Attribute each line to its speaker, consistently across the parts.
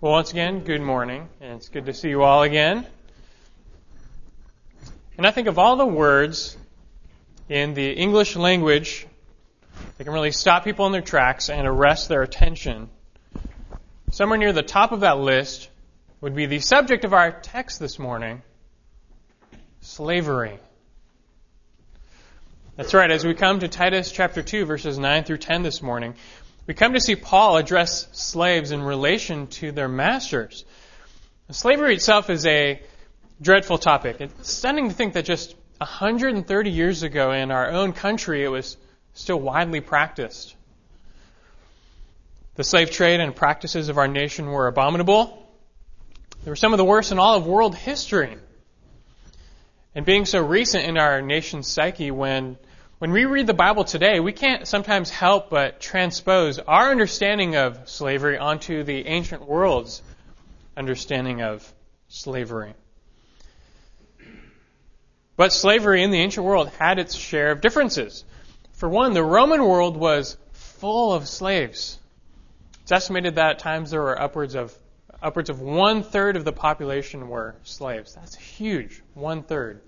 Speaker 1: Well, once again, good morning, and it's good to see you all again. And I think of all the words in the English language that can really stop people in their tracks and arrest their attention, somewhere near the top of that list would be the subject of our text this morning slavery. That's right, as we come to Titus chapter 2, verses 9 through 10 this morning, we come to see Paul address slaves in relation to their masters. Slavery itself is a dreadful topic. It's stunning to think that just 130 years ago in our own country it was still widely practiced. The slave trade and practices of our nation were abominable. They were some of the worst in all of world history. And being so recent in our nation's psyche when when we read the Bible today, we can't sometimes help but transpose our understanding of slavery onto the ancient world's understanding of slavery. But slavery in the ancient world had its share of differences. For one, the Roman world was full of slaves. It's estimated that at times there were upwards of upwards of one third of the population were slaves. That's huge, one third.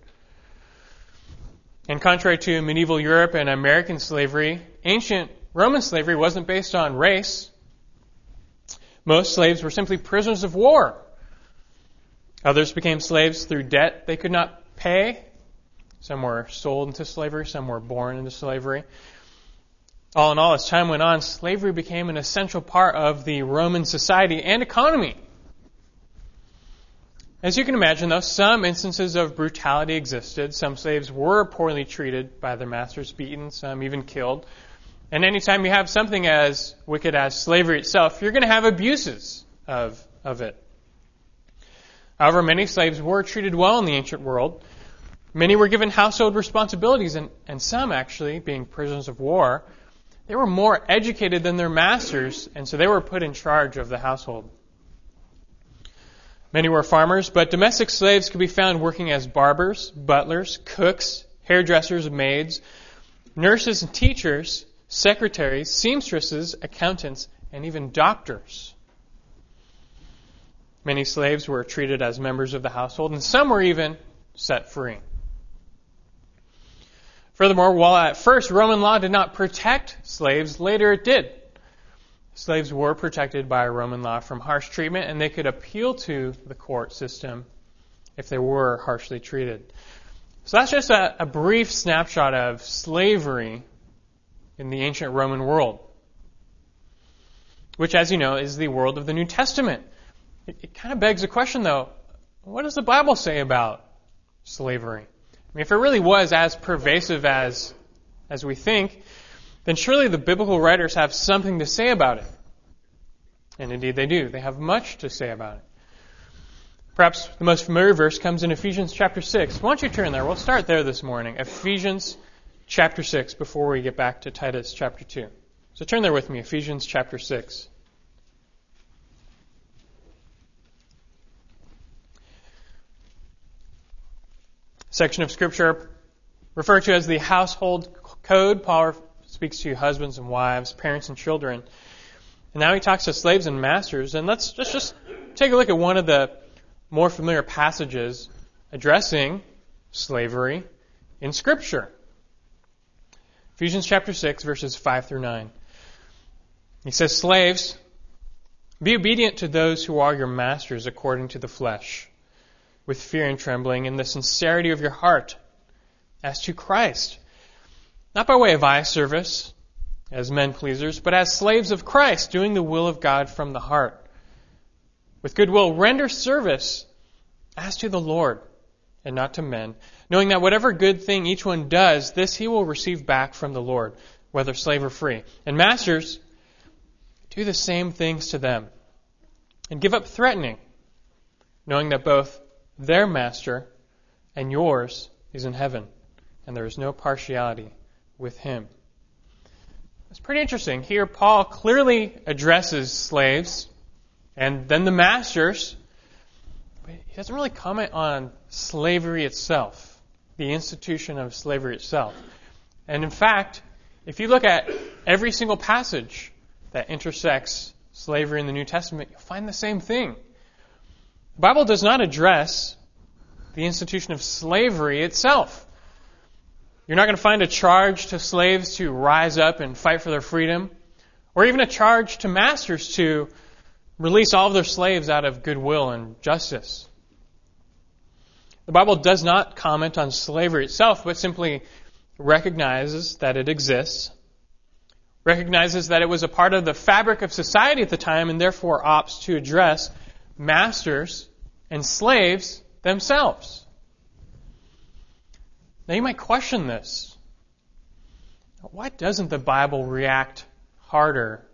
Speaker 1: And contrary to medieval Europe and American slavery, ancient Roman slavery wasn't based on race. Most slaves were simply prisoners of war. Others became slaves through debt they could not pay. Some were sold into slavery, some were born into slavery. All in all, as time went on, slavery became an essential part of the Roman society and economy. As you can imagine, though, some instances of brutality existed. Some slaves were poorly treated by their masters, beaten, some even killed. And anytime you have something as wicked as slavery itself, you're going to have abuses of, of it. However, many slaves were treated well in the ancient world. Many were given household responsibilities, and, and some actually, being prisoners of war, they were more educated than their masters, and so they were put in charge of the household. Many were farmers, but domestic slaves could be found working as barbers, butlers, cooks, hairdressers, maids, nurses and teachers, secretaries, seamstresses, accountants, and even doctors. Many slaves were treated as members of the household, and some were even set free. Furthermore, while at first Roman law did not protect slaves, later it did. Slaves were protected by Roman law from harsh treatment, and they could appeal to the court system if they were harshly treated. So that's just a, a brief snapshot of slavery in the ancient Roman world, which, as you know, is the world of the New Testament. It, it kind of begs the question, though what does the Bible say about slavery? I mean, if it really was as pervasive as, as we think, then surely the biblical writers have something to say about it. And indeed they do. They have much to say about it. Perhaps the most familiar verse comes in Ephesians chapter 6. Why don't you turn there? We'll start there this morning. Ephesians chapter 6 before we get back to Titus chapter 2. So turn there with me, Ephesians chapter 6. Section of Scripture referred to as the household code. Paul speaks to husbands and wives, parents and children. And now he talks to slaves and masters. And let's just, just take a look at one of the more familiar passages addressing slavery in Scripture. Ephesians chapter 6, verses 5 through 9. He says, Slaves, be obedient to those who are your masters according to the flesh, with fear and trembling, in the sincerity of your heart, as to Christ not by way of eye service as men pleasers, but as slaves of Christ, doing the will of God from the heart. With good will, render service as to the Lord and not to men, knowing that whatever good thing each one does, this he will receive back from the Lord, whether slave or free. And masters, do the same things to them, and give up threatening, knowing that both their master and yours is in heaven, and there is no partiality with him. It's pretty interesting. Here, Paul clearly addresses slaves and then the masters, but he doesn't really comment on slavery itself, the institution of slavery itself. And in fact, if you look at every single passage that intersects slavery in the New Testament, you'll find the same thing. The Bible does not address the institution of slavery itself. You're not going to find a charge to slaves to rise up and fight for their freedom, or even a charge to masters to release all of their slaves out of goodwill and justice. The Bible does not comment on slavery itself, but simply recognizes that it exists, recognizes that it was a part of the fabric of society at the time, and therefore opts to address masters and slaves themselves. Now you might question this. Why doesn't the Bible react harder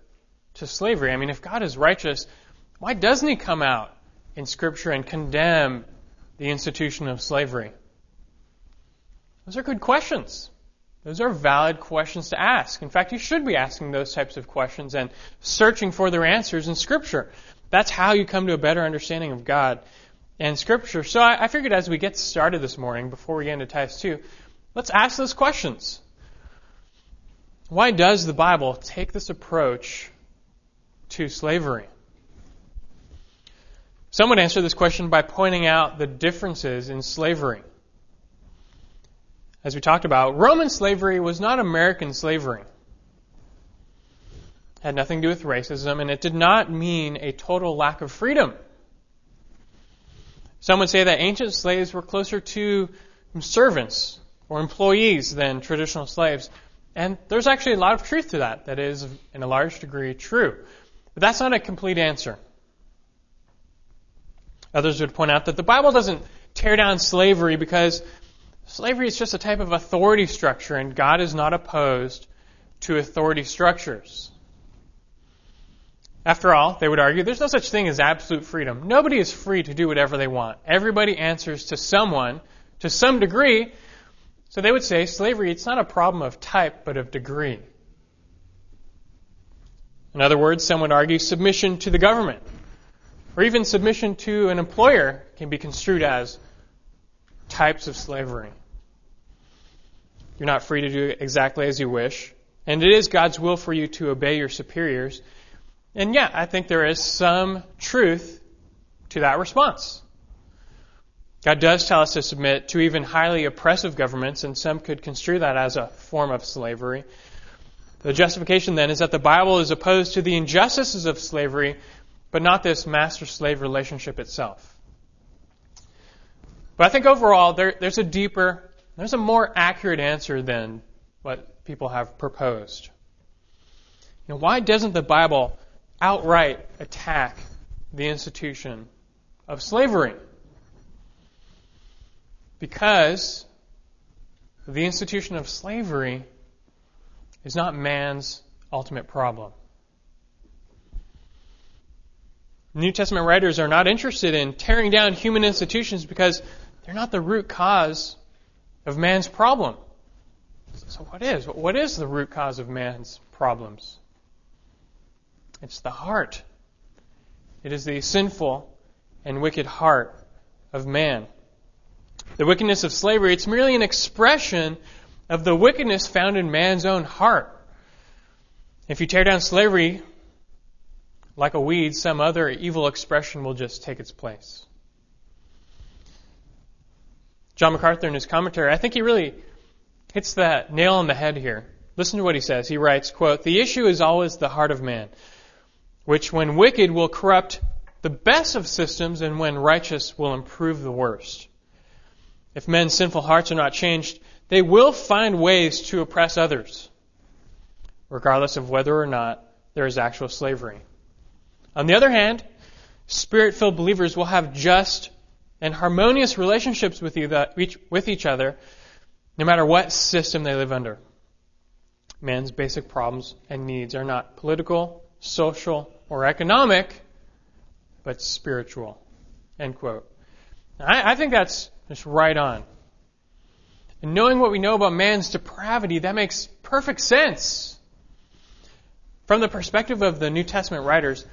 Speaker 1: to slavery? I mean, if God is righteous, why doesn't He come out in Scripture and condemn the institution of slavery? Those are good questions. Those are valid questions to ask. In fact, you should be asking those types of questions and searching for their answers in Scripture. That's how you come to a better understanding of God and Scripture. So I, I figured as we get started this morning, before we get into Titus 2, let's ask those questions. Why does the Bible take this approach to slavery? Some would answer this question by pointing out the differences in slavery. As we talked about, Roman slavery was not American slavery. It had nothing to do with racism, and it did not mean a total lack of freedom. Some would say that ancient slaves were closer to servants or employees than traditional slaves. And there's actually a lot of truth to that. That is, in a large degree, true. But that's not a complete answer. Others would point out that the Bible doesn't tear down slavery because slavery is just a type of authority structure, and God is not opposed to authority structures. After all, they would argue, there's no such thing as absolute freedom. Nobody is free to do whatever they want. Everybody answers to someone to some degree. So they would say slavery, it's not a problem of type, but of degree. In other words, some would argue submission to the government, or even submission to an employer, can be construed as types of slavery. You're not free to do exactly as you wish, and it is God's will for you to obey your superiors. And yeah, I think there is some truth to that response. God does tell us to submit to even highly oppressive governments, and some could construe that as a form of slavery. The justification then is that the Bible is opposed to the injustices of slavery, but not this master slave relationship itself. But I think overall, there, there's a deeper, there's a more accurate answer than what people have proposed. You know, why doesn't the Bible outright attack the institution of slavery. Because the institution of slavery is not man's ultimate problem. New Testament writers are not interested in tearing down human institutions because they're not the root cause of man's problem. So what is? What is the root cause of man's problems? It's the heart. It is the sinful and wicked heart of man. The wickedness of slavery, it's merely an expression of the wickedness found in man's own heart. If you tear down slavery like a weed, some other evil expression will just take its place. John MacArthur in his commentary, I think he really hits that nail on the head here. Listen to what he says. He writes, quote, The issue is always the heart of man which when wicked will corrupt the best of systems and when righteous will improve the worst. If men's sinful hearts are not changed, they will find ways to oppress others, regardless of whether or not there is actual slavery. On the other hand, spirit filled believers will have just and harmonious relationships with, with each other no matter what system they live under. Man's basic problems and needs are not political, social, or economic, but spiritual. End quote. I, I think that's just right on. And knowing what we know about man's depravity, that makes perfect sense. From the perspective of the New Testament writers,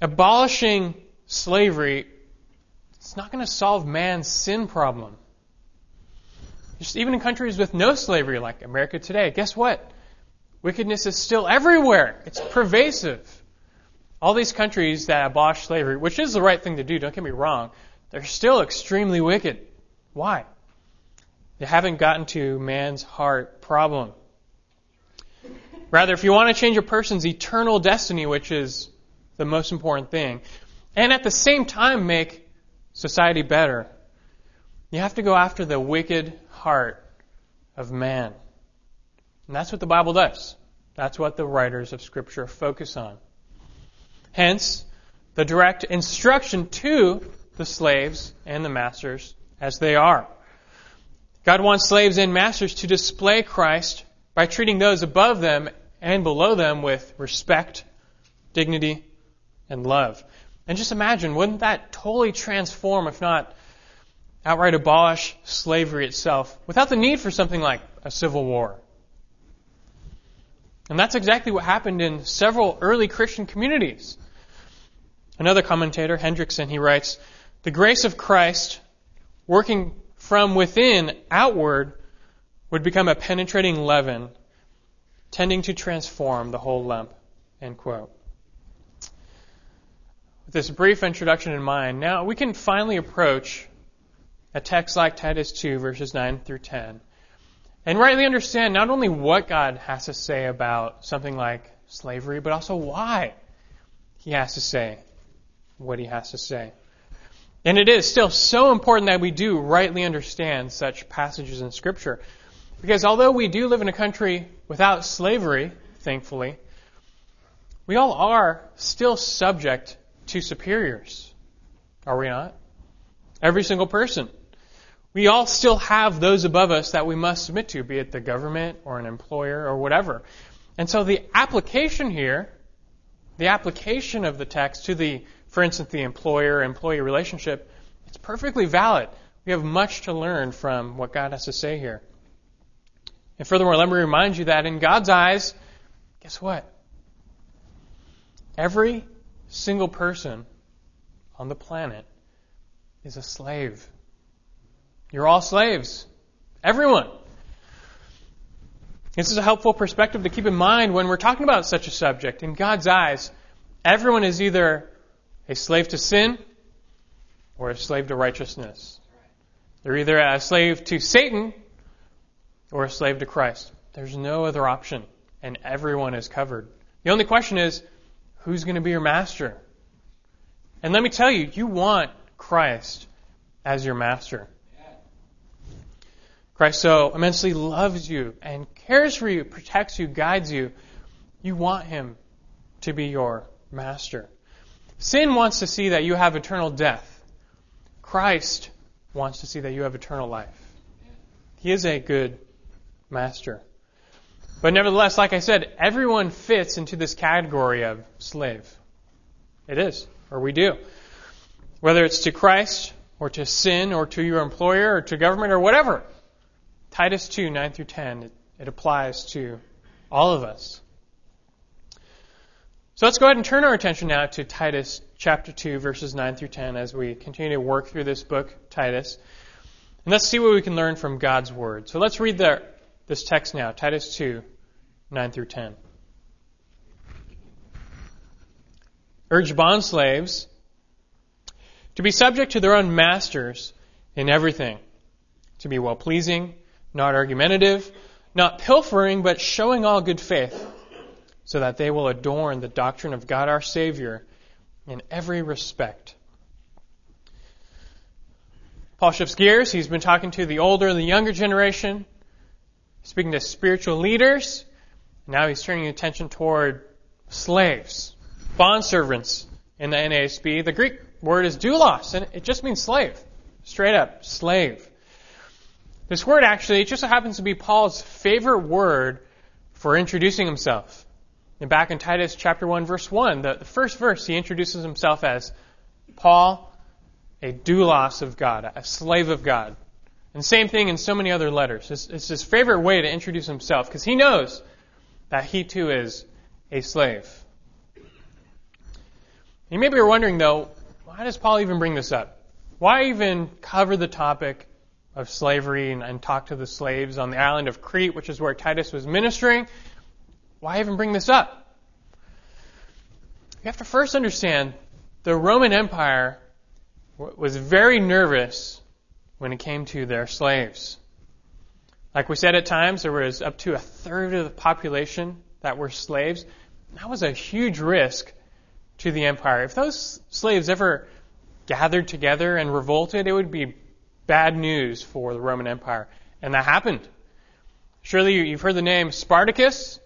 Speaker 1: abolishing slavery, it's not going to solve man's sin problem. Just even in countries with no slavery like America today, guess what? Wickedness is still everywhere. It's pervasive all these countries that abolish slavery, which is the right thing to do, don't get me wrong, they're still extremely wicked. Why? They haven't gotten to man's heart problem. Rather, if you want to change a person's eternal destiny, which is the most important thing, and at the same time make society better, you have to go after the wicked heart of man. And that's what the Bible does. That's what the writers of Scripture focus on. Hence, the direct instruction to the slaves and the masters as they are. God wants slaves and masters to display Christ by treating those above them and below them with respect, dignity, and love. And just imagine, wouldn't that totally transform, if not outright abolish, slavery itself without the need for something like a civil war? And that's exactly what happened in several early Christian communities. Another commentator, Hendriksen, he writes, The grace of Christ working from within outward would become a penetrating leaven, tending to transform the whole lump. End quote. With this brief introduction in mind, now we can finally approach a text like Titus 2, verses 9 through 10 and rightly understand not only what God has to say about something like slavery, but also why he has to say what he has to say. And it is still so important that we do rightly understand such passages in Scripture. Because although we do live in a country without slavery, thankfully, we all are still subject to superiors. Are we not? Every single person we all still have those above us that we must submit to, be it the government or an employer or whatever. And so the application here, the application of the text to the, for instance, the employer-employee relationship, it's perfectly valid. We have much to learn from what God has to say here. And furthermore, let me remind you that in God's eyes, guess what? Every single person on the planet is a slave. You're all slaves. Everyone. This is a helpful perspective to keep in mind when we're talking about such a subject. In God's eyes, everyone is either a slave to sin or a slave to righteousness. They're either a slave to Satan or a slave to Christ. There's no other option, and everyone is covered. The only question is, who's going to be your master? And let me tell you, you want Christ as your master. Christ so immensely loves you and cares for you, protects you, guides you. You want him to be your master. Sin wants to see that you have eternal death. Christ wants to see that you have eternal life. He is a good master. But nevertheless, like I said, everyone fits into this category of slave. It is, or we do. Whether it's to Christ, or to sin, or to your employer, or to government, or whatever. Titus 2, 9 through 10, it, it applies to all of us. So let's go ahead and turn our attention now to Titus chapter 2, verses 9 through 10 as we continue to work through this book, Titus. And let's see what we can learn from God's Word. So let's read the, this text now, Titus 2, 9 through 10. Urge bond slaves to be subject to their own masters in everything, to be well pleasing not argumentative, not pilfering, but showing all good faith, so that they will adorn the doctrine of God our Savior in every respect. Paul shifts gears. He's been talking to the older and the younger generation, speaking to spiritual leaders. Now he's turning attention toward slaves, bondservants in the NASB. The Greek word is doulos, and it just means slave. Straight up, slave. This word actually, it just so happens to be Paul's favorite word for introducing himself. And back in Titus chapter 1 verse 1, the, the first verse, he introduces himself as Paul, a doulos of God, a slave of God. And same thing in so many other letters. It's, it's his favorite way to introduce himself because he knows that he too is a slave. You maybe are wondering though, why does Paul even bring this up? Why even cover the topic of slavery and, and talk to the slaves on the island of Crete, which is where Titus was ministering. Why even bring this up? We have to first understand the Roman Empire was very nervous when it came to their slaves. Like we said at times, there was up to a third of the population that were slaves. That was a huge risk to the empire. If those slaves ever gathered together and revolted, it would be bad news for the Roman Empire. And that happened. Surely you've heard the name Spartacus.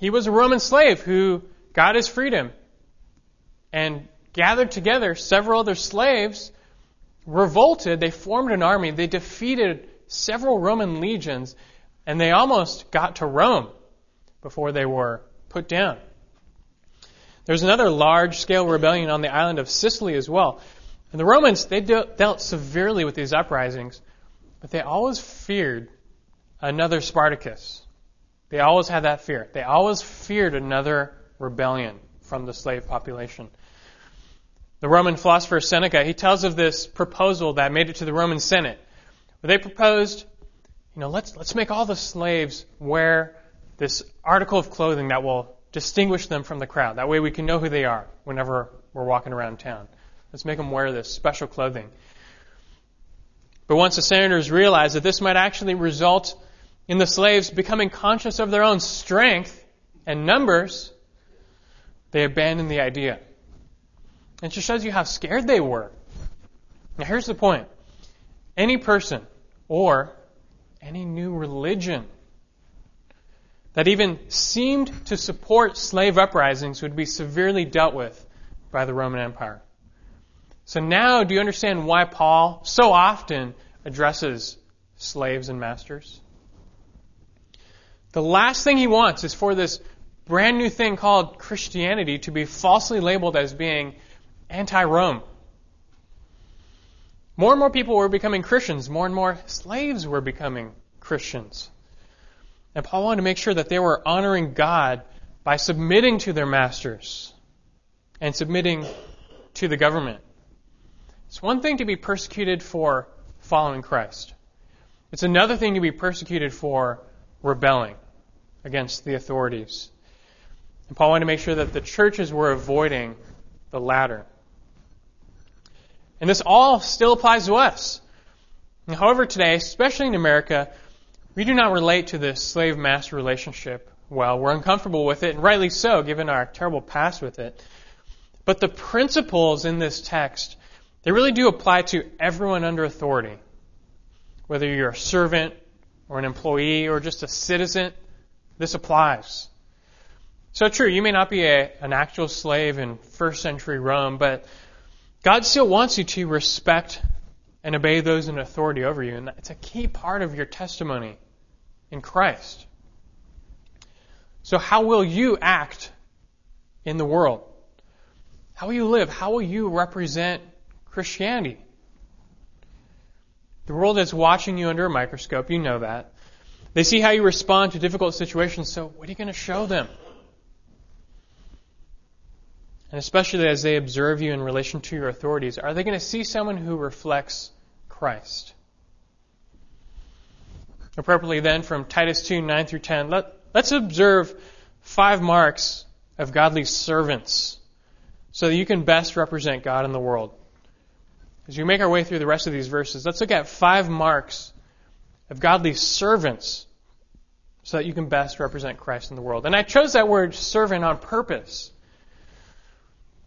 Speaker 1: He was a Roman slave who got his freedom and gathered together several other slaves, revolted, they formed an army, they defeated several Roman legions, and they almost got to Rome before they were put down. There's another large scale rebellion on the island of Sicily as well. And the Romans, they dealt severely with these uprisings, but they always feared another Spartacus. They always had that fear. They always feared another rebellion from the slave population. The Roman philosopher Seneca, he tells of this proposal that made it to the Roman Senate. Where they proposed, you know, let's, let's make all the slaves wear this article of clothing that will distinguish them from the crowd. That way we can know who they are whenever we're walking around town. Let's make them wear this special clothing. But once the senators realized that this might actually result in the slaves becoming conscious of their own strength and numbers, they abandoned the idea. It just shows you how scared they were. Now, here's the point any person or any new religion that even seemed to support slave uprisings would be severely dealt with by the Roman Empire. So now, do you understand why Paul so often addresses slaves and masters? The last thing he wants is for this brand new thing called Christianity to be falsely labeled as being anti Rome. More and more people were becoming Christians. More and more slaves were becoming Christians. And Paul wanted to make sure that they were honoring God by submitting to their masters and submitting to the government. It's one thing to be persecuted for following Christ. It's another thing to be persecuted for rebelling against the authorities. And Paul wanted to make sure that the churches were avoiding the latter. And this all still applies to us. However, today, especially in America, we do not relate to the slave master relationship well. We're uncomfortable with it, and rightly so, given our terrible past with it. But the principles in this text, they really do apply to everyone under authority. Whether you're a servant or an employee or just a citizen, this applies. So true, you may not be a, an actual slave in first century Rome, but God still wants you to respect and obey those in authority over you. And it's a key part of your testimony in Christ. So, how will you act in the world? How will you live? How will you represent Christianity? The world is watching you under a microscope. You know that. They see how you respond to difficult situations. So, what are you going to show them? and especially as they observe you in relation to your authorities, are they going to see someone who reflects Christ? Appropriately, then, from Titus 2 9 through 10, let, let's observe five marks of godly servants so that you can best represent God in the world. As we make our way through the rest of these verses, let's look at five marks of godly servants so that you can best represent Christ in the world. And I chose that word servant on purpose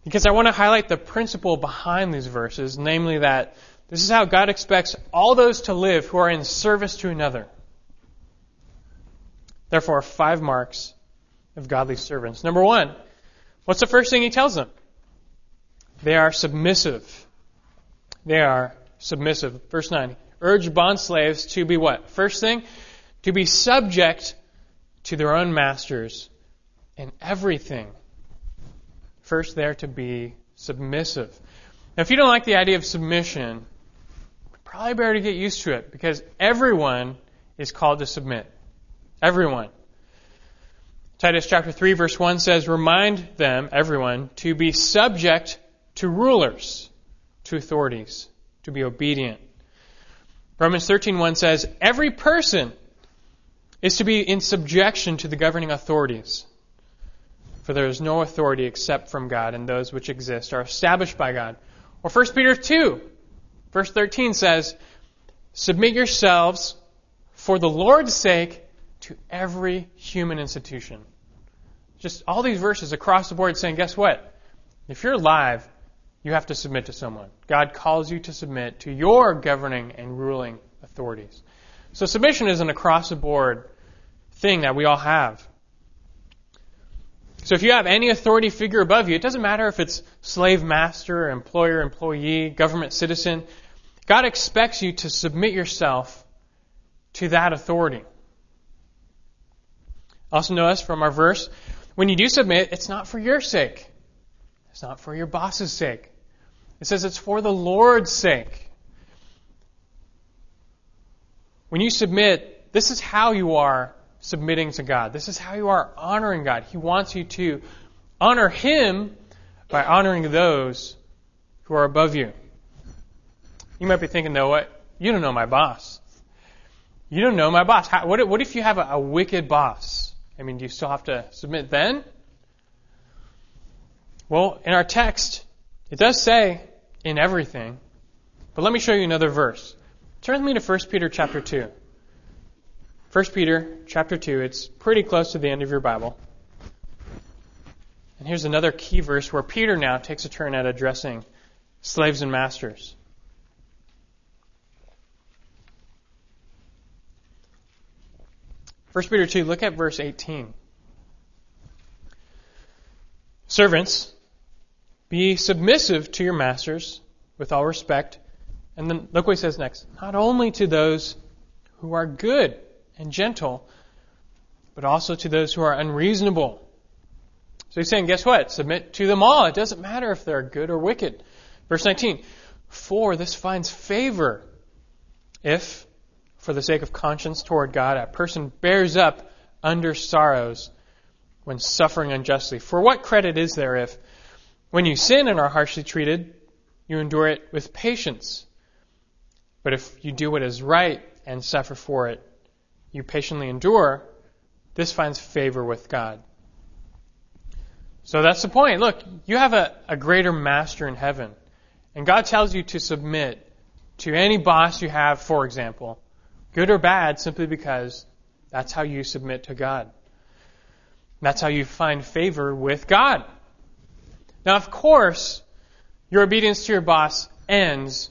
Speaker 1: because I want to highlight the principle behind these verses, namely that this is how God expects all those to live who are in service to another. Therefore, five marks of godly servants. Number one, what's the first thing he tells them? They are submissive. They are submissive. Verse 9. Urge bond slaves to be what? First thing, to be subject to their own masters in everything First, they're to be submissive. Now, if you don't like the idea of submission, probably better to get used to it because everyone is called to submit. Everyone. Titus chapter 3 verse 1 says, remind them, everyone, to be subject to rulers, to authorities, to be obedient. Romans 13:1 says, every person is to be in subjection to the governing authorities. for there is no authority except from God, and those which exist are established by God. Or 1 Peter 2, verse 13 says, Submit yourselves for the Lord's sake to every human institution. Just all these verses across the board saying, guess what? If you're alive, you have to submit to someone. God calls you to submit to your governing and ruling authorities. So submission is an across the board thing that we all have. So if you have any authority figure above you, it doesn't matter if it's slave master, employer, employee, government citizen, God expects you to submit yourself to that authority. Also notice from our verse, when you do submit, it's not for your sake. It's not for your boss's sake. It says it's for the Lord's sake. When you submit, this is how you are submitting to God. This is how you are honoring God. He wants you to honor Him by honoring those who are above you. You might be thinking, though, what? You don't know my boss. You don't know my boss. How, what, what, if you have a, a wicked boss? I mean, do you still have to submit then? Well, in our text, it does say in everything. But let me show you another verse. Turn with me to 1 Peter chapter 2. 1 Peter chapter 2, it's pretty close to the end of your Bible. And here's another key verse where Peter now takes a turn at addressing slaves and masters. 1 Peter 2, look at verse 18. Servants, be submissive to your masters with all respect. And then look what he says next. Not only to those who are good and gentle, but also to those who are unreasonable. So he's saying, guess what? Submit to them all. It doesn't matter if they're good or wicked. Verse 19. For this finds favor if, for the sake of conscience toward God, a person bears up under sorrows when suffering unjustly. For what credit is there if, when you sin and are harshly treated, you endure it with patience? But if you do what is right and suffer for it, you patiently endure, this finds favor with God. So that's the point. Look, you have a, a greater master in heaven. And God tells you to submit to any boss you have, for example, good or bad, simply because that's how you submit to God. That's how you find favor with God. Now, of course, your obedience to your boss ends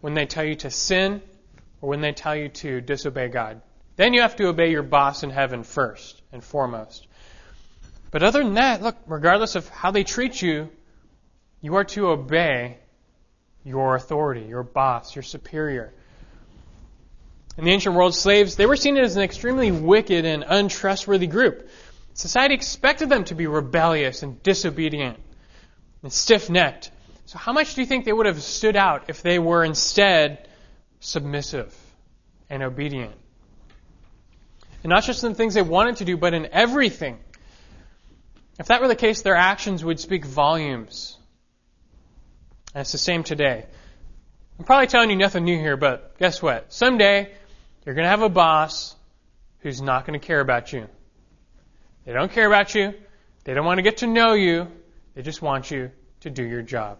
Speaker 1: when they tell you to sin or when they tell you to disobey God. Then you have to obey your boss in heaven first and foremost. But other than that, look, regardless of how they treat you, you are to obey your authority, your boss, your superior. In the ancient world, slaves, they were seen as an extremely wicked and untrustworthy group. Society expected them to be rebellious and disobedient and stiff necked. So, how much do you think they would have stood out if they were instead submissive and obedient? And not just in the things they wanted to do, but in everything. If that were the case, their actions would speak volumes. And it's the same today. I'm probably telling you nothing new here, but guess what? Someday, you're going to have a boss who's not going to care about you. They don't care about you. They don't want to get to know you. They just want you to do your job.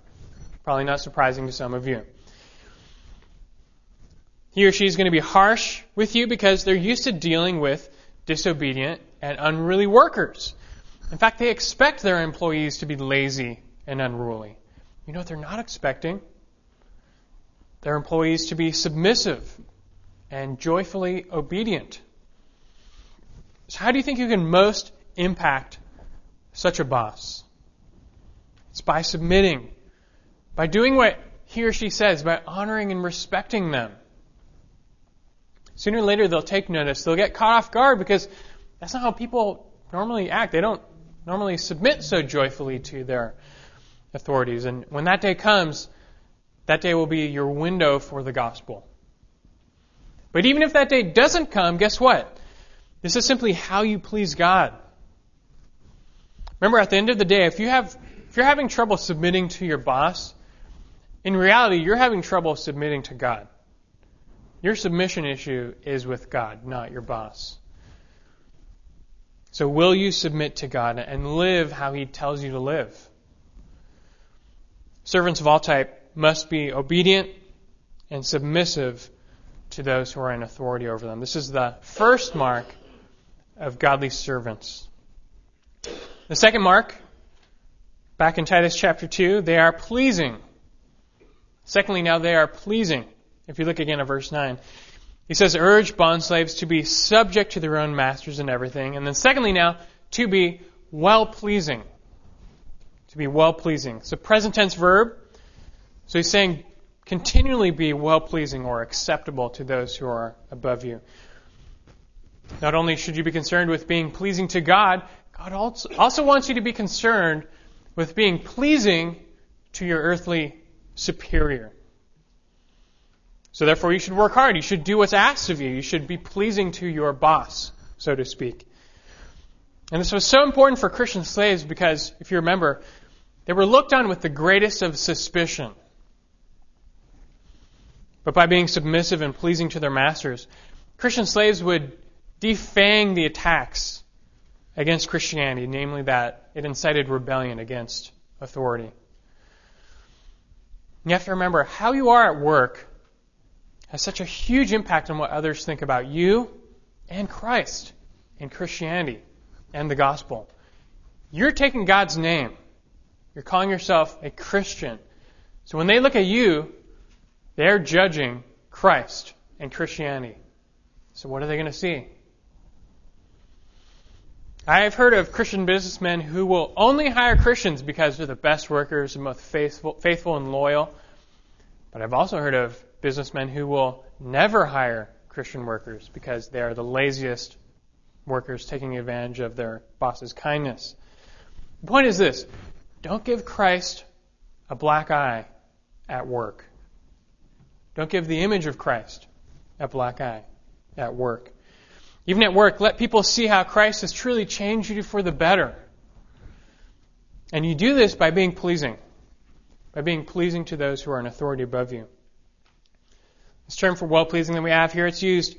Speaker 1: Probably not surprising to some of you. He or she is going to be harsh with you because they're used to dealing with disobedient and unruly workers. In fact, they expect their employees to be lazy and unruly. You know what they're not expecting? Their employees to be submissive and joyfully obedient. So, how do you think you can most impact such a boss? It's by submitting, by doing what he or she says, by honoring and respecting them. Sooner or later, they'll take notice. They'll get caught off guard because that's not how people normally act. They don't normally submit so joyfully to their authorities. And when that day comes, that day will be your window for the gospel. But even if that day doesn't come, guess what? This is simply how you please God. Remember, at the end of the day, if you have if you're having trouble submitting to your boss, in reality, you're having trouble submitting to God. Your submission issue is with God, not your boss. So will you submit to God and live how He tells you to live? Servants of all type must be obedient and submissive to those who are in authority over them. This is the first mark of godly servants. The second mark, back in Titus chapter 2, they are pleasing. Secondly, now they are pleasing. If you look again at verse 9, he says, urge bondslaves to be subject to their own masters in everything. And then secondly, now, to be well pleasing. To be well pleasing. It's a present tense verb. So he's saying, continually be well pleasing or acceptable to those who are above you. Not only should you be concerned with being pleasing to God, God also, also wants you to be concerned with being pleasing to your earthly superior. So therefore you should work hard. You should do what's asked of you. You should be pleasing to your boss, so to speak. And this was so important for Christian slaves because, if you remember, they were looked on with the greatest of suspicion. But by being submissive and pleasing to their masters, Christian slaves would defang the attacks against Christianity, namely that it incited rebellion against authority. You have to remember how you are at work has such a huge impact on what others think about you and Christ and Christianity and the gospel. You're taking God's name. You're calling yourself a Christian. So when they look at you, they're judging Christ and Christianity. So what are they going to see? I have heard of Christian businessmen who will only hire Christians because they're the best workers and most faithful, faithful and loyal. But I've also heard of businessmen who will never hire Christian workers because they are the laziest workers taking advantage of their boss's kindness. The point is this don't give Christ a black eye at work. Don't give the image of Christ a black eye at work. Even at work, let people see how Christ has truly changed you for the better. And you do this by being pleasing, by being pleasing to those who are in authority above you. This term for well pleasing that we have here, it's used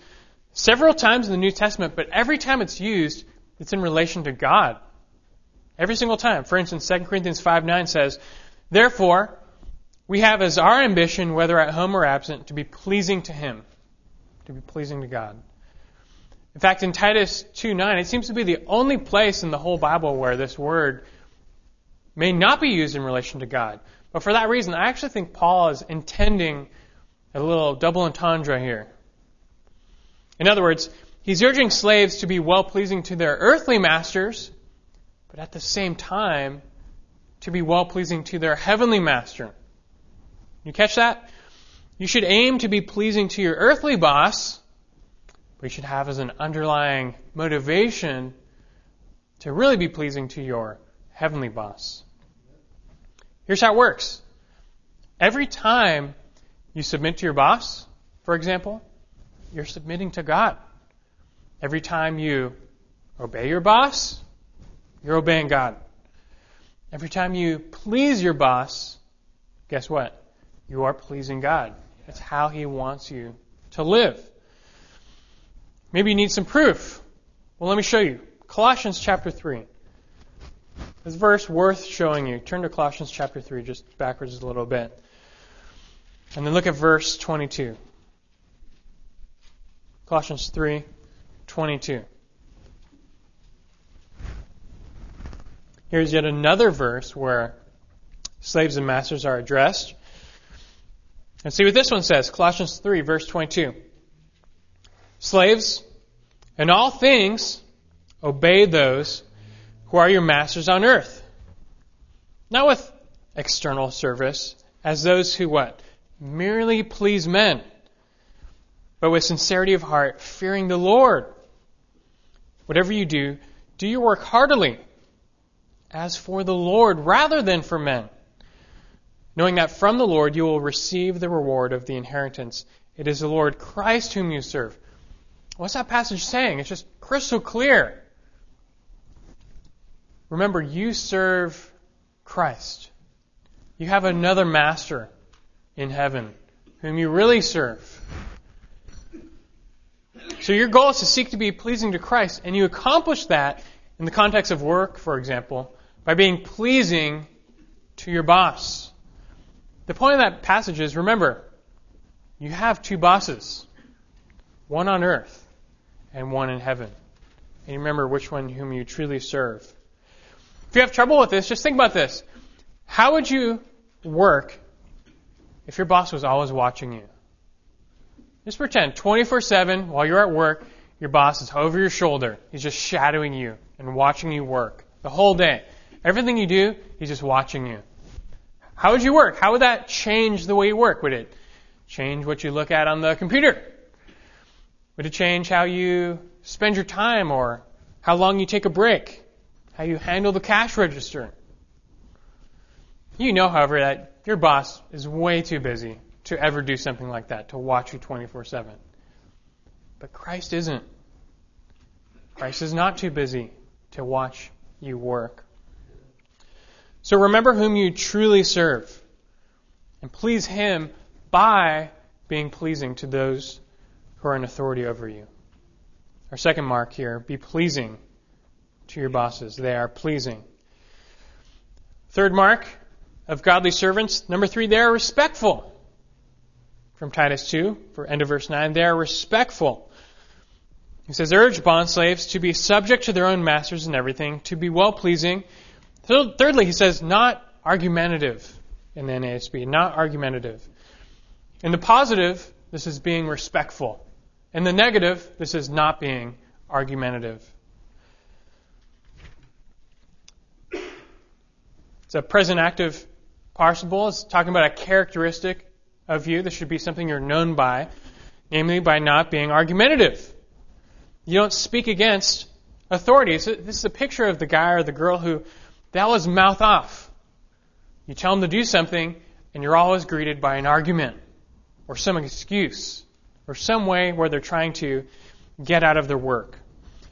Speaker 1: several times in the New Testament, but every time it's used, it's in relation to God. Every single time. For instance, 2 Corinthians 5 9 says, Therefore, we have as our ambition, whether at home or absent, to be pleasing to Him, to be pleasing to God. In fact, in Titus 2:9, it seems to be the only place in the whole Bible where this word may not be used in relation to God. But for that reason, I actually think Paul is intending a little double entendre here. In other words, he's urging slaves to be well pleasing to their earthly masters, but at the same time, to be well pleasing to their heavenly master. You catch that? You should aim to be pleasing to your earthly boss, you should have as an underlying motivation to really be pleasing to your heavenly boss. Here's how it works. Every time you submit to your boss, for example, you're submitting to God. Every time you obey your boss, you're obeying God. Every time you please your boss, guess what? You are pleasing God. That's how He wants you to live. Maybe you need some proof. Well, let me show you. Colossians chapter 3. This verse worth showing you. Turn to Colossians chapter 3, just backwards a little bit. And then look at verse 22. Colossians 3 22. Here's yet another verse where slaves and masters are addressed. And see what this one says Colossians 3, verse 22. Slaves, in all things, obey those who are your masters on earth. Not with external service, as those who what? merely please men, but with sincerity of heart, fearing the Lord. Whatever you do, do your work heartily, as for the Lord rather than for men, knowing that from the Lord you will receive the reward of the inheritance. It is the Lord Christ whom you serve. What's that passage saying? It's just crystal clear. Remember, you serve Christ. You have another master in heaven, whom you really serve. So your goal is to seek to be pleasing to Christ, and you accomplish that in the context of work, for example, by being pleasing to your boss. The point of that passage is remember, you have two bosses one on earth and one in heaven. And you remember which one whom you truly serve. If you have trouble with this, just think about this. How would you work if your boss was always watching you? Just pretend 24 7 while you're at work, your boss is over your shoulder. He's just shadowing you and watching you work the whole day. Everything you do, he's just watching you. How would you work? How would that change the way you work? Would it change what you look at on the computer? Would it change how you spend your time or how long you take a break? How you handle the cash register? You know, however, that your boss is way too busy to ever do something like that, to watch you 24 7. But Christ isn't. Christ is not too busy to watch you work. So remember whom you truly serve and please Him by being pleasing to those who are in authority over you. Our second mark here be pleasing to your bosses. They are pleasing. Third mark of godly servants. Number three, they are respectful. From Titus 2, for end of verse 9, they are respectful. He says, urge bond slaves to be subject to their own masters in everything, to be well pleasing. Thirdly, he says, not argumentative in the NASB, not argumentative. In the positive, this is being respectful. In the negative, this is not being argumentative. It's a present active participle. It's talking about a characteristic of you. This should be something you're known by, namely by not being argumentative. You don't speak against authority. This is a picture of the guy or the girl who they always mouth off. You tell them to do something, and you're always greeted by an argument or some excuse or some way where they're trying to get out of their work.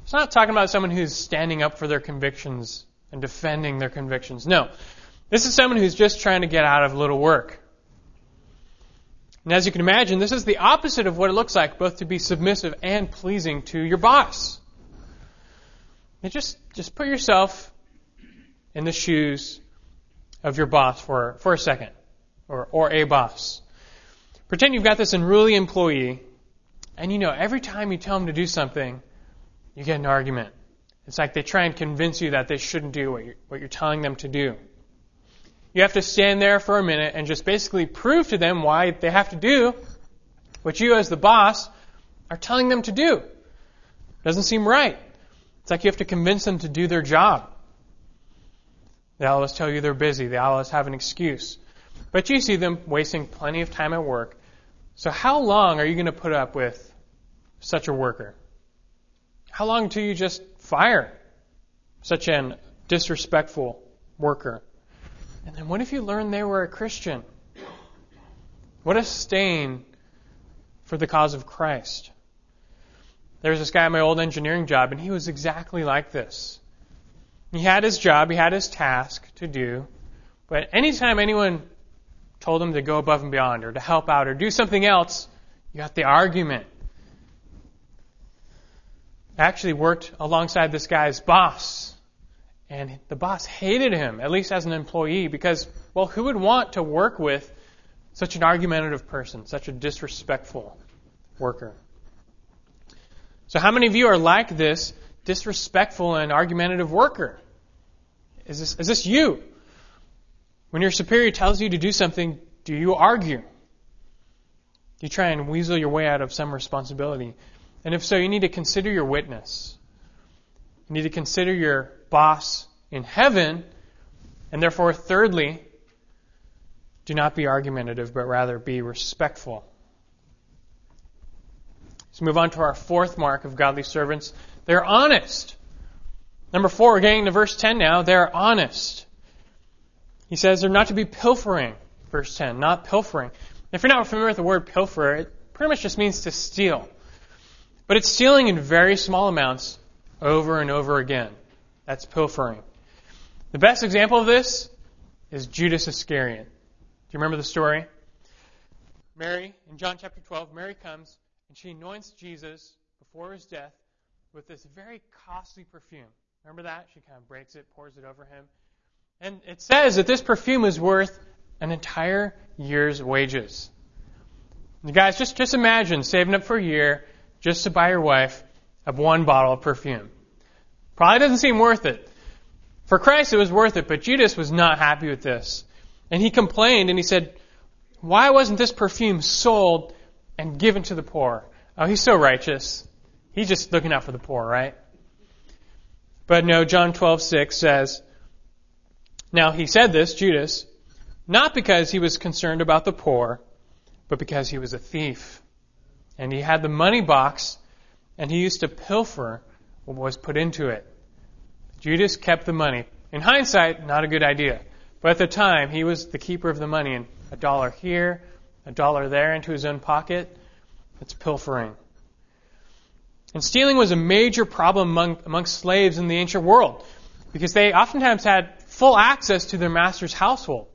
Speaker 1: It's not talking about someone who's standing up for their convictions and defending their convictions. No. This is someone who's just trying to get out of a little work. And as you can imagine, this is the opposite of what it looks like, both to be submissive and pleasing to your boss. Just, just put yourself in the shoes of your boss for, for a second, or, or a boss. Pretend you've got this unruly employee, and you know every time you tell them to do something, you get an argument. It's like they try and convince you that they shouldn't do what you're, what you're telling them to do. You have to stand there for a minute and just basically prove to them why they have to do what you, as the boss, are telling them to do. Doesn't seem right. It's like you have to convince them to do their job. They always tell you they're busy. They always have an excuse. But you see them wasting plenty of time at work. So how long are you going to put up with such a worker? How long until you just fire such an disrespectful worker? And then what if you learned they were a Christian? What a stain for the cause of Christ. There was this guy at my old engineering job, and he was exactly like this. He had his job, he had his task to do, but anytime anyone told him to go above and beyond or to help out or do something else, you got the argument. I actually worked alongside this guy's boss and the boss hated him, at least as an employee, because, well, who would want to work with such an argumentative person, such a disrespectful worker? So, how many of you are like this disrespectful and argumentative worker? Is this, is this you? When your superior tells you to do something, do you argue? Do you try and weasel your way out of some responsibility? And if so, you need to consider your witness. You need to consider your boss in heaven. And therefore, thirdly, do not be argumentative, but rather be respectful. Let's move on to our fourth mark of godly servants. They're honest. Number four, we're getting to verse 10 now. They're honest. He says they're not to be pilfering. Verse 10, not pilfering. If you're not familiar with the word pilfer, it pretty much just means to steal. But it's stealing in very small amounts over and over again. That's pilfering. The best example of this is Judas Iscariot. Do you remember the story? Mary, in John chapter 12, Mary comes and she anoints Jesus before his death with this very costly perfume. Remember that? She kind of breaks it, pours it over him. And it says that this perfume is worth an entire year's wages. You guys, just, just imagine saving up for a year just to buy your wife a one bottle of perfume. Probably doesn't seem worth it. For Christ, it was worth it, but Judas was not happy with this. And he complained and he said, Why wasn't this perfume sold and given to the poor? Oh, he's so righteous. He's just looking out for the poor, right? But no, John 12:6 says, Now he said this, Judas, not because he was concerned about the poor, but because he was a thief. And he had the money box, and he used to pilfer what was put into it. Judas kept the money. In hindsight, not a good idea. But at the time, he was the keeper of the money, and a dollar here, a dollar there into his own pocket, that's pilfering. And stealing was a major problem among, among slaves in the ancient world because they oftentimes had full access to their master's household.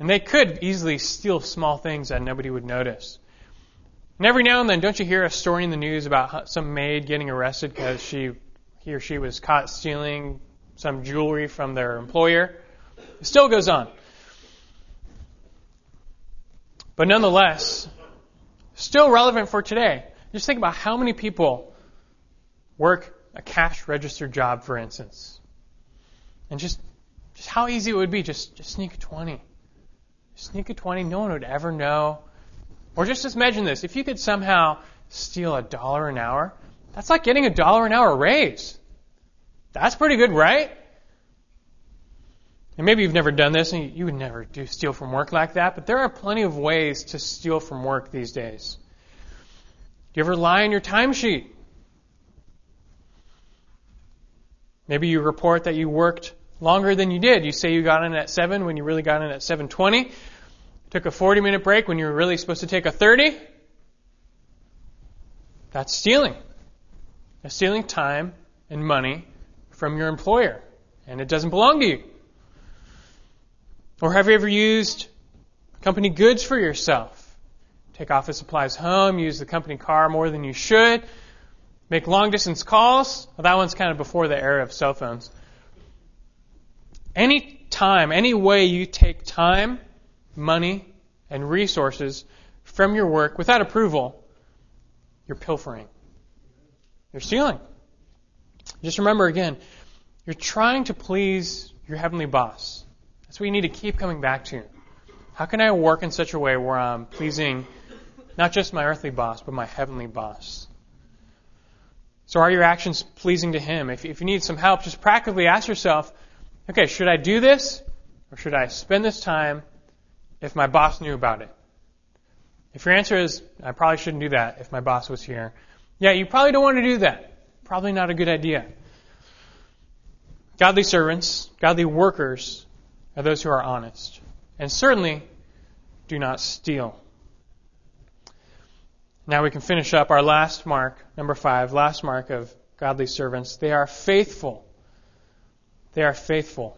Speaker 1: And they could easily steal small things that nobody would notice. And every now and then, don't you hear a story in the news about some maid getting arrested because she, he or she was caught stealing some jewelry from their employer? It still goes on. But nonetheless, still relevant for today. Just think about how many people work a cash register job, for instance. And just, just how easy it would be, just, just sneak a 20. Sneak a 20, no one would ever know. Or just imagine this, if you could somehow steal a dollar an hour, that's like getting a dollar an hour raise. That's pretty good, right? And maybe you've never done this and you would never do steal from work like that, but there are plenty of ways to steal from work these days. Do you ever lie on your timesheet? Maybe you report that you worked longer than you did. You say you got in at 7 when you really got in at 7:20. Took a 40 minute break when you were really supposed to take a 30. That's stealing. That's stealing time and money from your employer, and it doesn't belong to you. Or have you ever used company goods for yourself? Take office supplies home, use the company car more than you should, Make long distance calls. Well, that one's kind of before the era of cell phones. Any time, any way you take time, money, and resources from your work without approval, you're pilfering. You're stealing. Just remember again, you're trying to please your heavenly boss. That's what you need to keep coming back to. How can I work in such a way where I'm pleasing not just my earthly boss, but my heavenly boss? So are your actions pleasing to Him? If, if you need some help, just practically ask yourself, okay, should I do this? Or should I spend this time if my boss knew about it? If your answer is, I probably shouldn't do that if my boss was here, yeah, you probably don't want to do that. Probably not a good idea. Godly servants, godly workers are those who are honest. And certainly do not steal. Now we can finish up our last mark, number five, last mark of godly servants. They are faithful. They are faithful.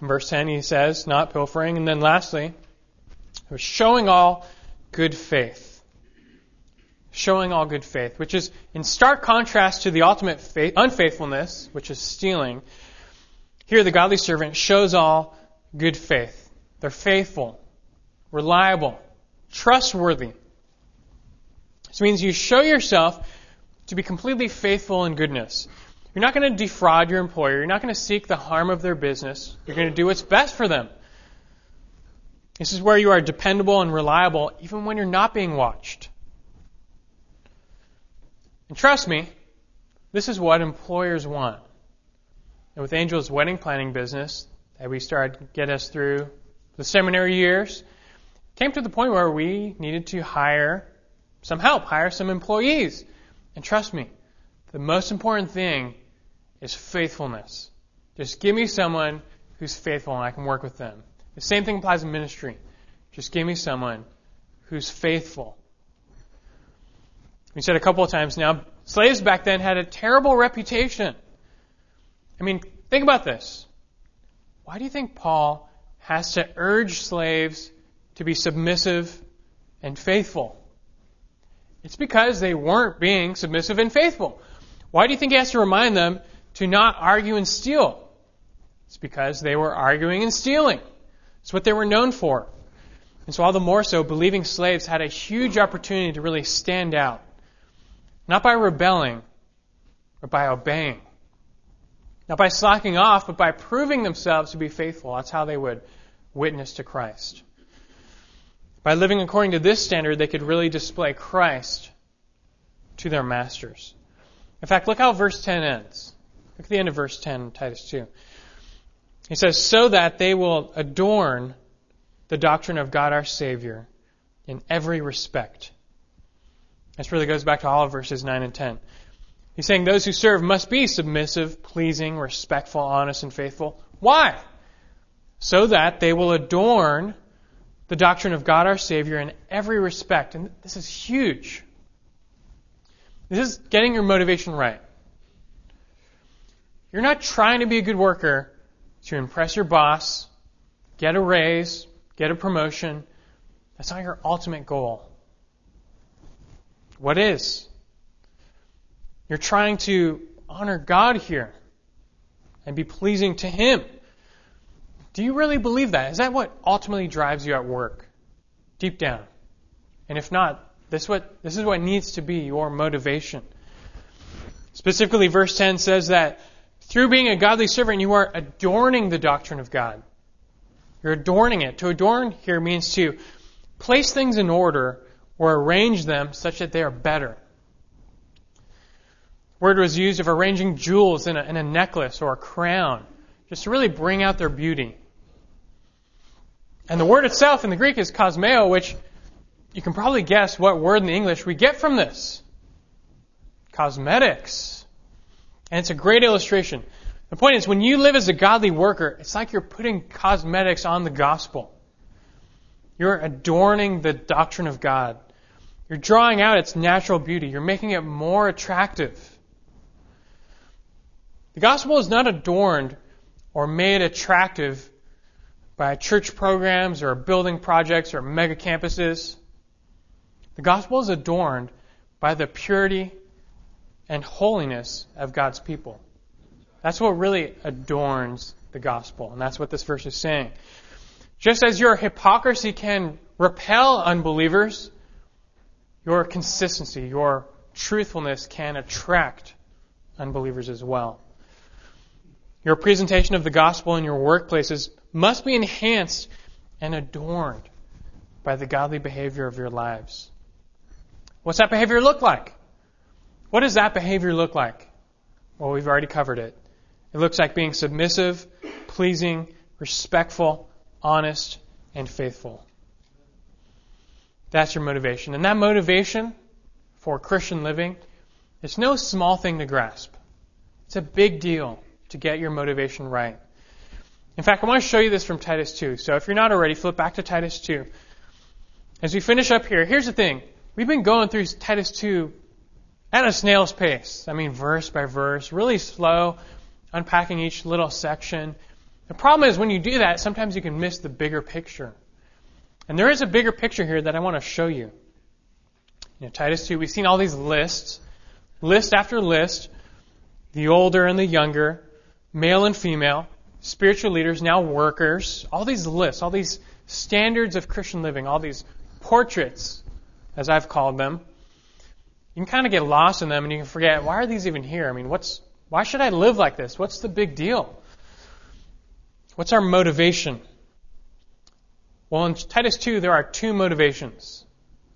Speaker 1: In verse 10, he says, not pilfering. And then lastly, showing all good faith. Showing all good faith, which is in stark contrast to the ultimate faith, unfaithfulness, which is stealing. Here, the godly servant shows all good faith. They're faithful, reliable, trustworthy. This means you show yourself to be completely faithful in goodness. You're not going to defraud your employer. You're not going to seek the harm of their business. You're going to do what's best for them. This is where you are dependable and reliable even when you're not being watched. And trust me, this is what employers want. And with Angel's wedding planning business that we started to get us through the seminary years, came to the point where we needed to hire some help, hire some employees. And trust me, the most important thing is faithfulness. Just give me someone who's faithful and I can work with them. The same thing applies in ministry. Just give me someone who's faithful. We said a couple of times now, slaves back then had a terrible reputation. I mean, think about this. Why do you think Paul has to urge slaves to be submissive and faithful. It's because they weren't being submissive and faithful. Why do you think he has to remind them to not argue and steal? It's because they were arguing and stealing. It's what they were known for. And so all the more so, believing slaves had a huge opportunity to really stand out. Not by rebelling, but by obeying. Not by slacking off, but by proving themselves to be faithful. That's how they would witness to Christ. By living according to this standard, they could really display Christ to their masters. In fact, look how verse 10 ends. Look at the end of verse 10, Titus 2. He says, So that they will adorn the doctrine of God our Savior in every respect. This really goes back to all of verses 9 and 10. He's saying those who serve must be submissive, pleasing, respectful, honest, and faithful. Why? So that they will adorn the doctrine of God our Savior in every respect. And this is huge. This is getting your motivation right. You're not trying to be a good worker to impress your boss, get a raise, get a promotion. That's not your ultimate goal. What is? You're trying to honor God here and be pleasing to Him. Do you really believe that? Is that what ultimately drives you at work? Deep down. And if not, this, what, this is what needs to be your motivation. Specifically, verse 10 says that through being a godly servant, you are adorning the doctrine of God. You're adorning it. To adorn here means to place things in order or arrange them such that they are better. The word was used of arranging jewels in a, in a necklace or a crown, just to really bring out their beauty. And the word itself in the Greek is kosmeo, which you can probably guess what word in the English we get from this. Cosmetics. And it's a great illustration. The point is, when you live as a godly worker, it's like you're putting cosmetics on the gospel. You're adorning the doctrine of God. You're drawing out its natural beauty. You're making it more attractive. The gospel is not adorned or made attractive by church programs or building projects or mega campuses. The gospel is adorned by the purity and holiness of God's people. That's what really adorns the gospel, and that's what this verse is saying. Just as your hypocrisy can repel unbelievers, your consistency, your truthfulness can attract unbelievers as well. Your presentation of the gospel in your workplaces must be enhanced and adorned by the godly behavior of your lives. What's that behavior look like? What does that behavior look like? Well, we've already covered it. It looks like being submissive, pleasing, respectful, honest, and faithful. That's your motivation. And that motivation for Christian living, it's no small thing to grasp. It's a big deal to get your motivation right. In fact, I want to show you this from Titus 2. So if you're not already, flip back to Titus 2. As we finish up here, here's the thing. We've been going through Titus 2 at a snail's pace. I mean, verse by verse, really slow, unpacking each little section. The problem is when you do that, sometimes you can miss the bigger picture. And there is a bigger picture here that I want to show you. You know, Titus 2, we've seen all these lists, list after list, the older and the younger, male and female, spiritual leaders, now workers, all these lists, all these standards of Christian living, all these portraits, as I've called them. You can kind of get lost in them and you can forget, why are these even here? I mean, what's, why should I live like this? What's the big deal? What's our motivation? Well, in Titus 2, there are two motivations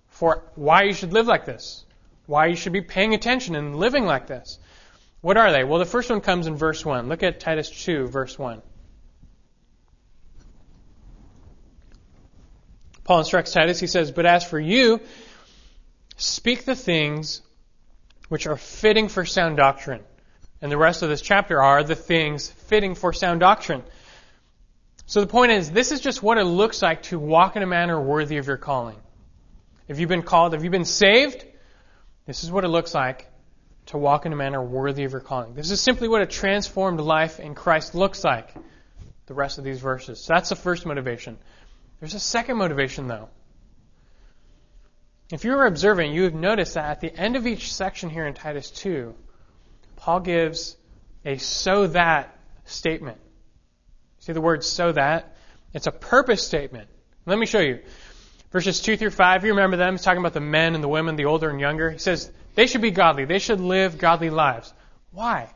Speaker 1: for why you should live like this, why you should be paying attention and living like this. What are they? Well, the first one comes in verse 1. Look at Titus 2, verse 1. Paul instructs Titus, he says, But as for you, speak the things which are fitting for sound doctrine. And the rest of this chapter are the things fitting for sound doctrine. So the point is, this is just what it looks like to walk in a manner worthy of your calling. If you've been called, if you've been saved, this is what it looks like to walk in a manner worthy of your calling. This is simply what a transformed life in Christ looks like. The rest of these verses. So that's the first motivation. There's a second motivation, though. If you were observant, you have noticed that at the end of each section here in Titus 2, Paul gives a so that statement. See the word so that? It's a purpose statement. Let me show you. Verses 2 through 5, you remember them. He's talking about the men and the women, the older and younger. He says they should be godly. They should live godly lives. Why?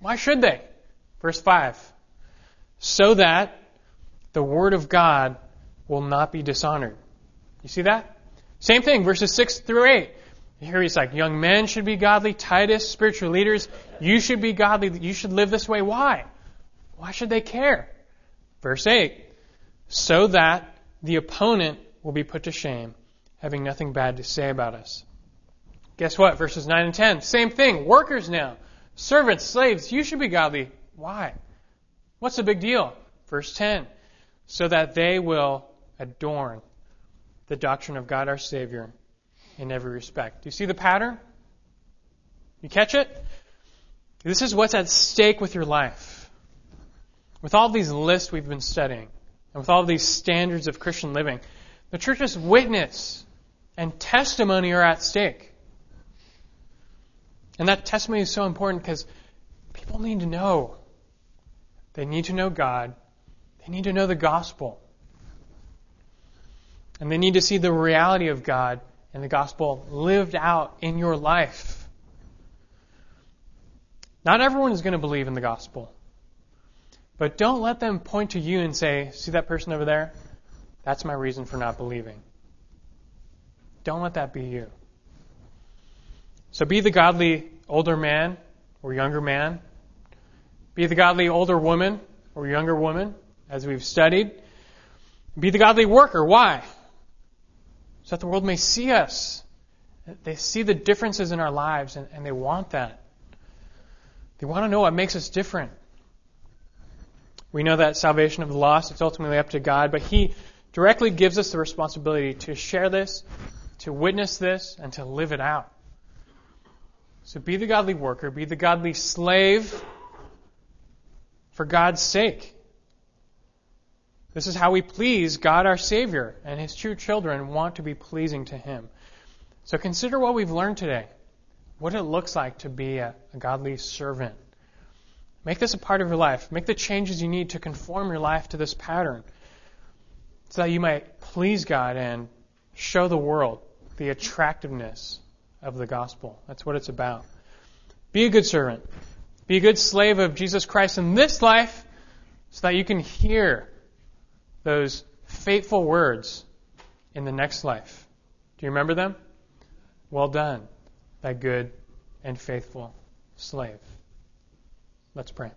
Speaker 1: Why should they? Verse 5. So that the word of God will not be dishonored. You see that? Same thing, verses 6 through 8. Here he's like, young men should be godly. Titus, spiritual leaders, you should be godly. You should live this way. Why? Why should they care? Verse 8. So that the opponent will be put to shame, having nothing bad to say about us. Guess what? Verses 9 and 10. Same thing. Workers now. Servants, slaves, you should be godly. Why? What's the big deal? Verse 10. So that they will adorn the doctrine of God our Savior in every respect. Do you see the pattern? You catch it? This is what's at stake with your life. With all these lists we've been studying, and with all these standards of Christian living, the church's witness and testimony are at stake. And that testimony is so important because people need to know. They need to know God. They need to know the gospel. And they need to see the reality of God and the gospel lived out in your life. Not everyone is going to believe in the gospel. But don't let them point to you and say, See that person over there? That's my reason for not believing. Don't let that be you. So be the godly older man or younger man. Be the godly older woman or younger woman, as we've studied. Be the godly worker. Why? so that the world may see us. They see the differences in our lives and, and they want that. They want to know what makes us different. We know that salvation of the lost, it's ultimately up to God, but He directly gives us the responsibility to share this, to witness this, and to live it out. So be the godly worker, be the godly slave for God's sake. This is how we please God our Savior, and His true children want to be pleasing to Him. So consider what we've learned today, what it looks like to be a, a godly servant. Make this a part of your life. Make the changes you need to conform your life to this pattern so that you might please God and show the world the attractiveness of the gospel. That's what it's about. Be a good servant. Be a good slave of Jesus Christ in this life so that you can hear those fateful words in the next life. Do you remember them? Well done, thy good and faithful slave. Let's pray.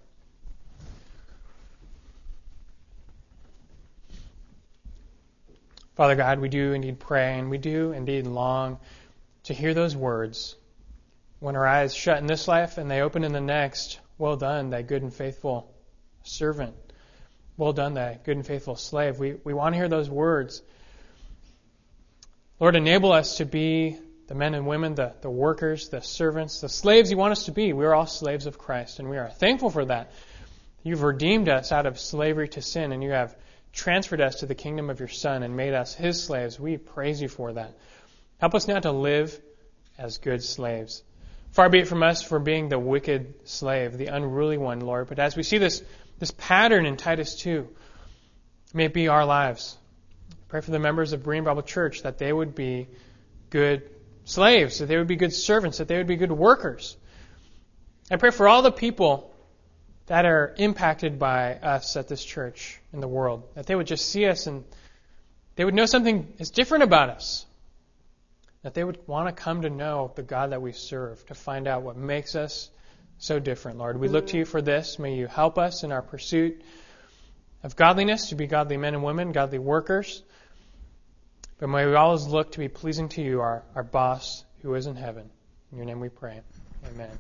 Speaker 1: Father God, we do indeed pray and we do indeed long to hear those words when our eyes shut in this life and they open in the next. Well done, thy good and faithful servant. Well done, thy good and faithful slave. We, we want to hear those words. Lord, enable us to be the men and women, the, the workers, the servants, the slaves you want us to be. We are all slaves of Christ, and we are thankful for that. You've redeemed us out of slavery to sin, and you have transferred us to the kingdom of your Son and made us his slaves. We praise you for that. Help us now to live as good slaves. Far be it from us for being the wicked slave, the unruly one, Lord. But as we see this this pattern in Titus 2. May it be our lives. Pray for the members of Berean Bible Church that they would be good slaves, that they would be good servants, that they would be good workers. I pray for all the people that are impacted by us at this church in the world, that they would just see us and they would know something is different about us. That they would want to come to know the God that we serve, to find out what makes us so different, Lord. We look to you for this. May you help us in our pursuit of godliness, to be godly men and women, godly workers. But may we always look to be pleasing to you, our, our boss who is in heaven. In your name we pray. Amen.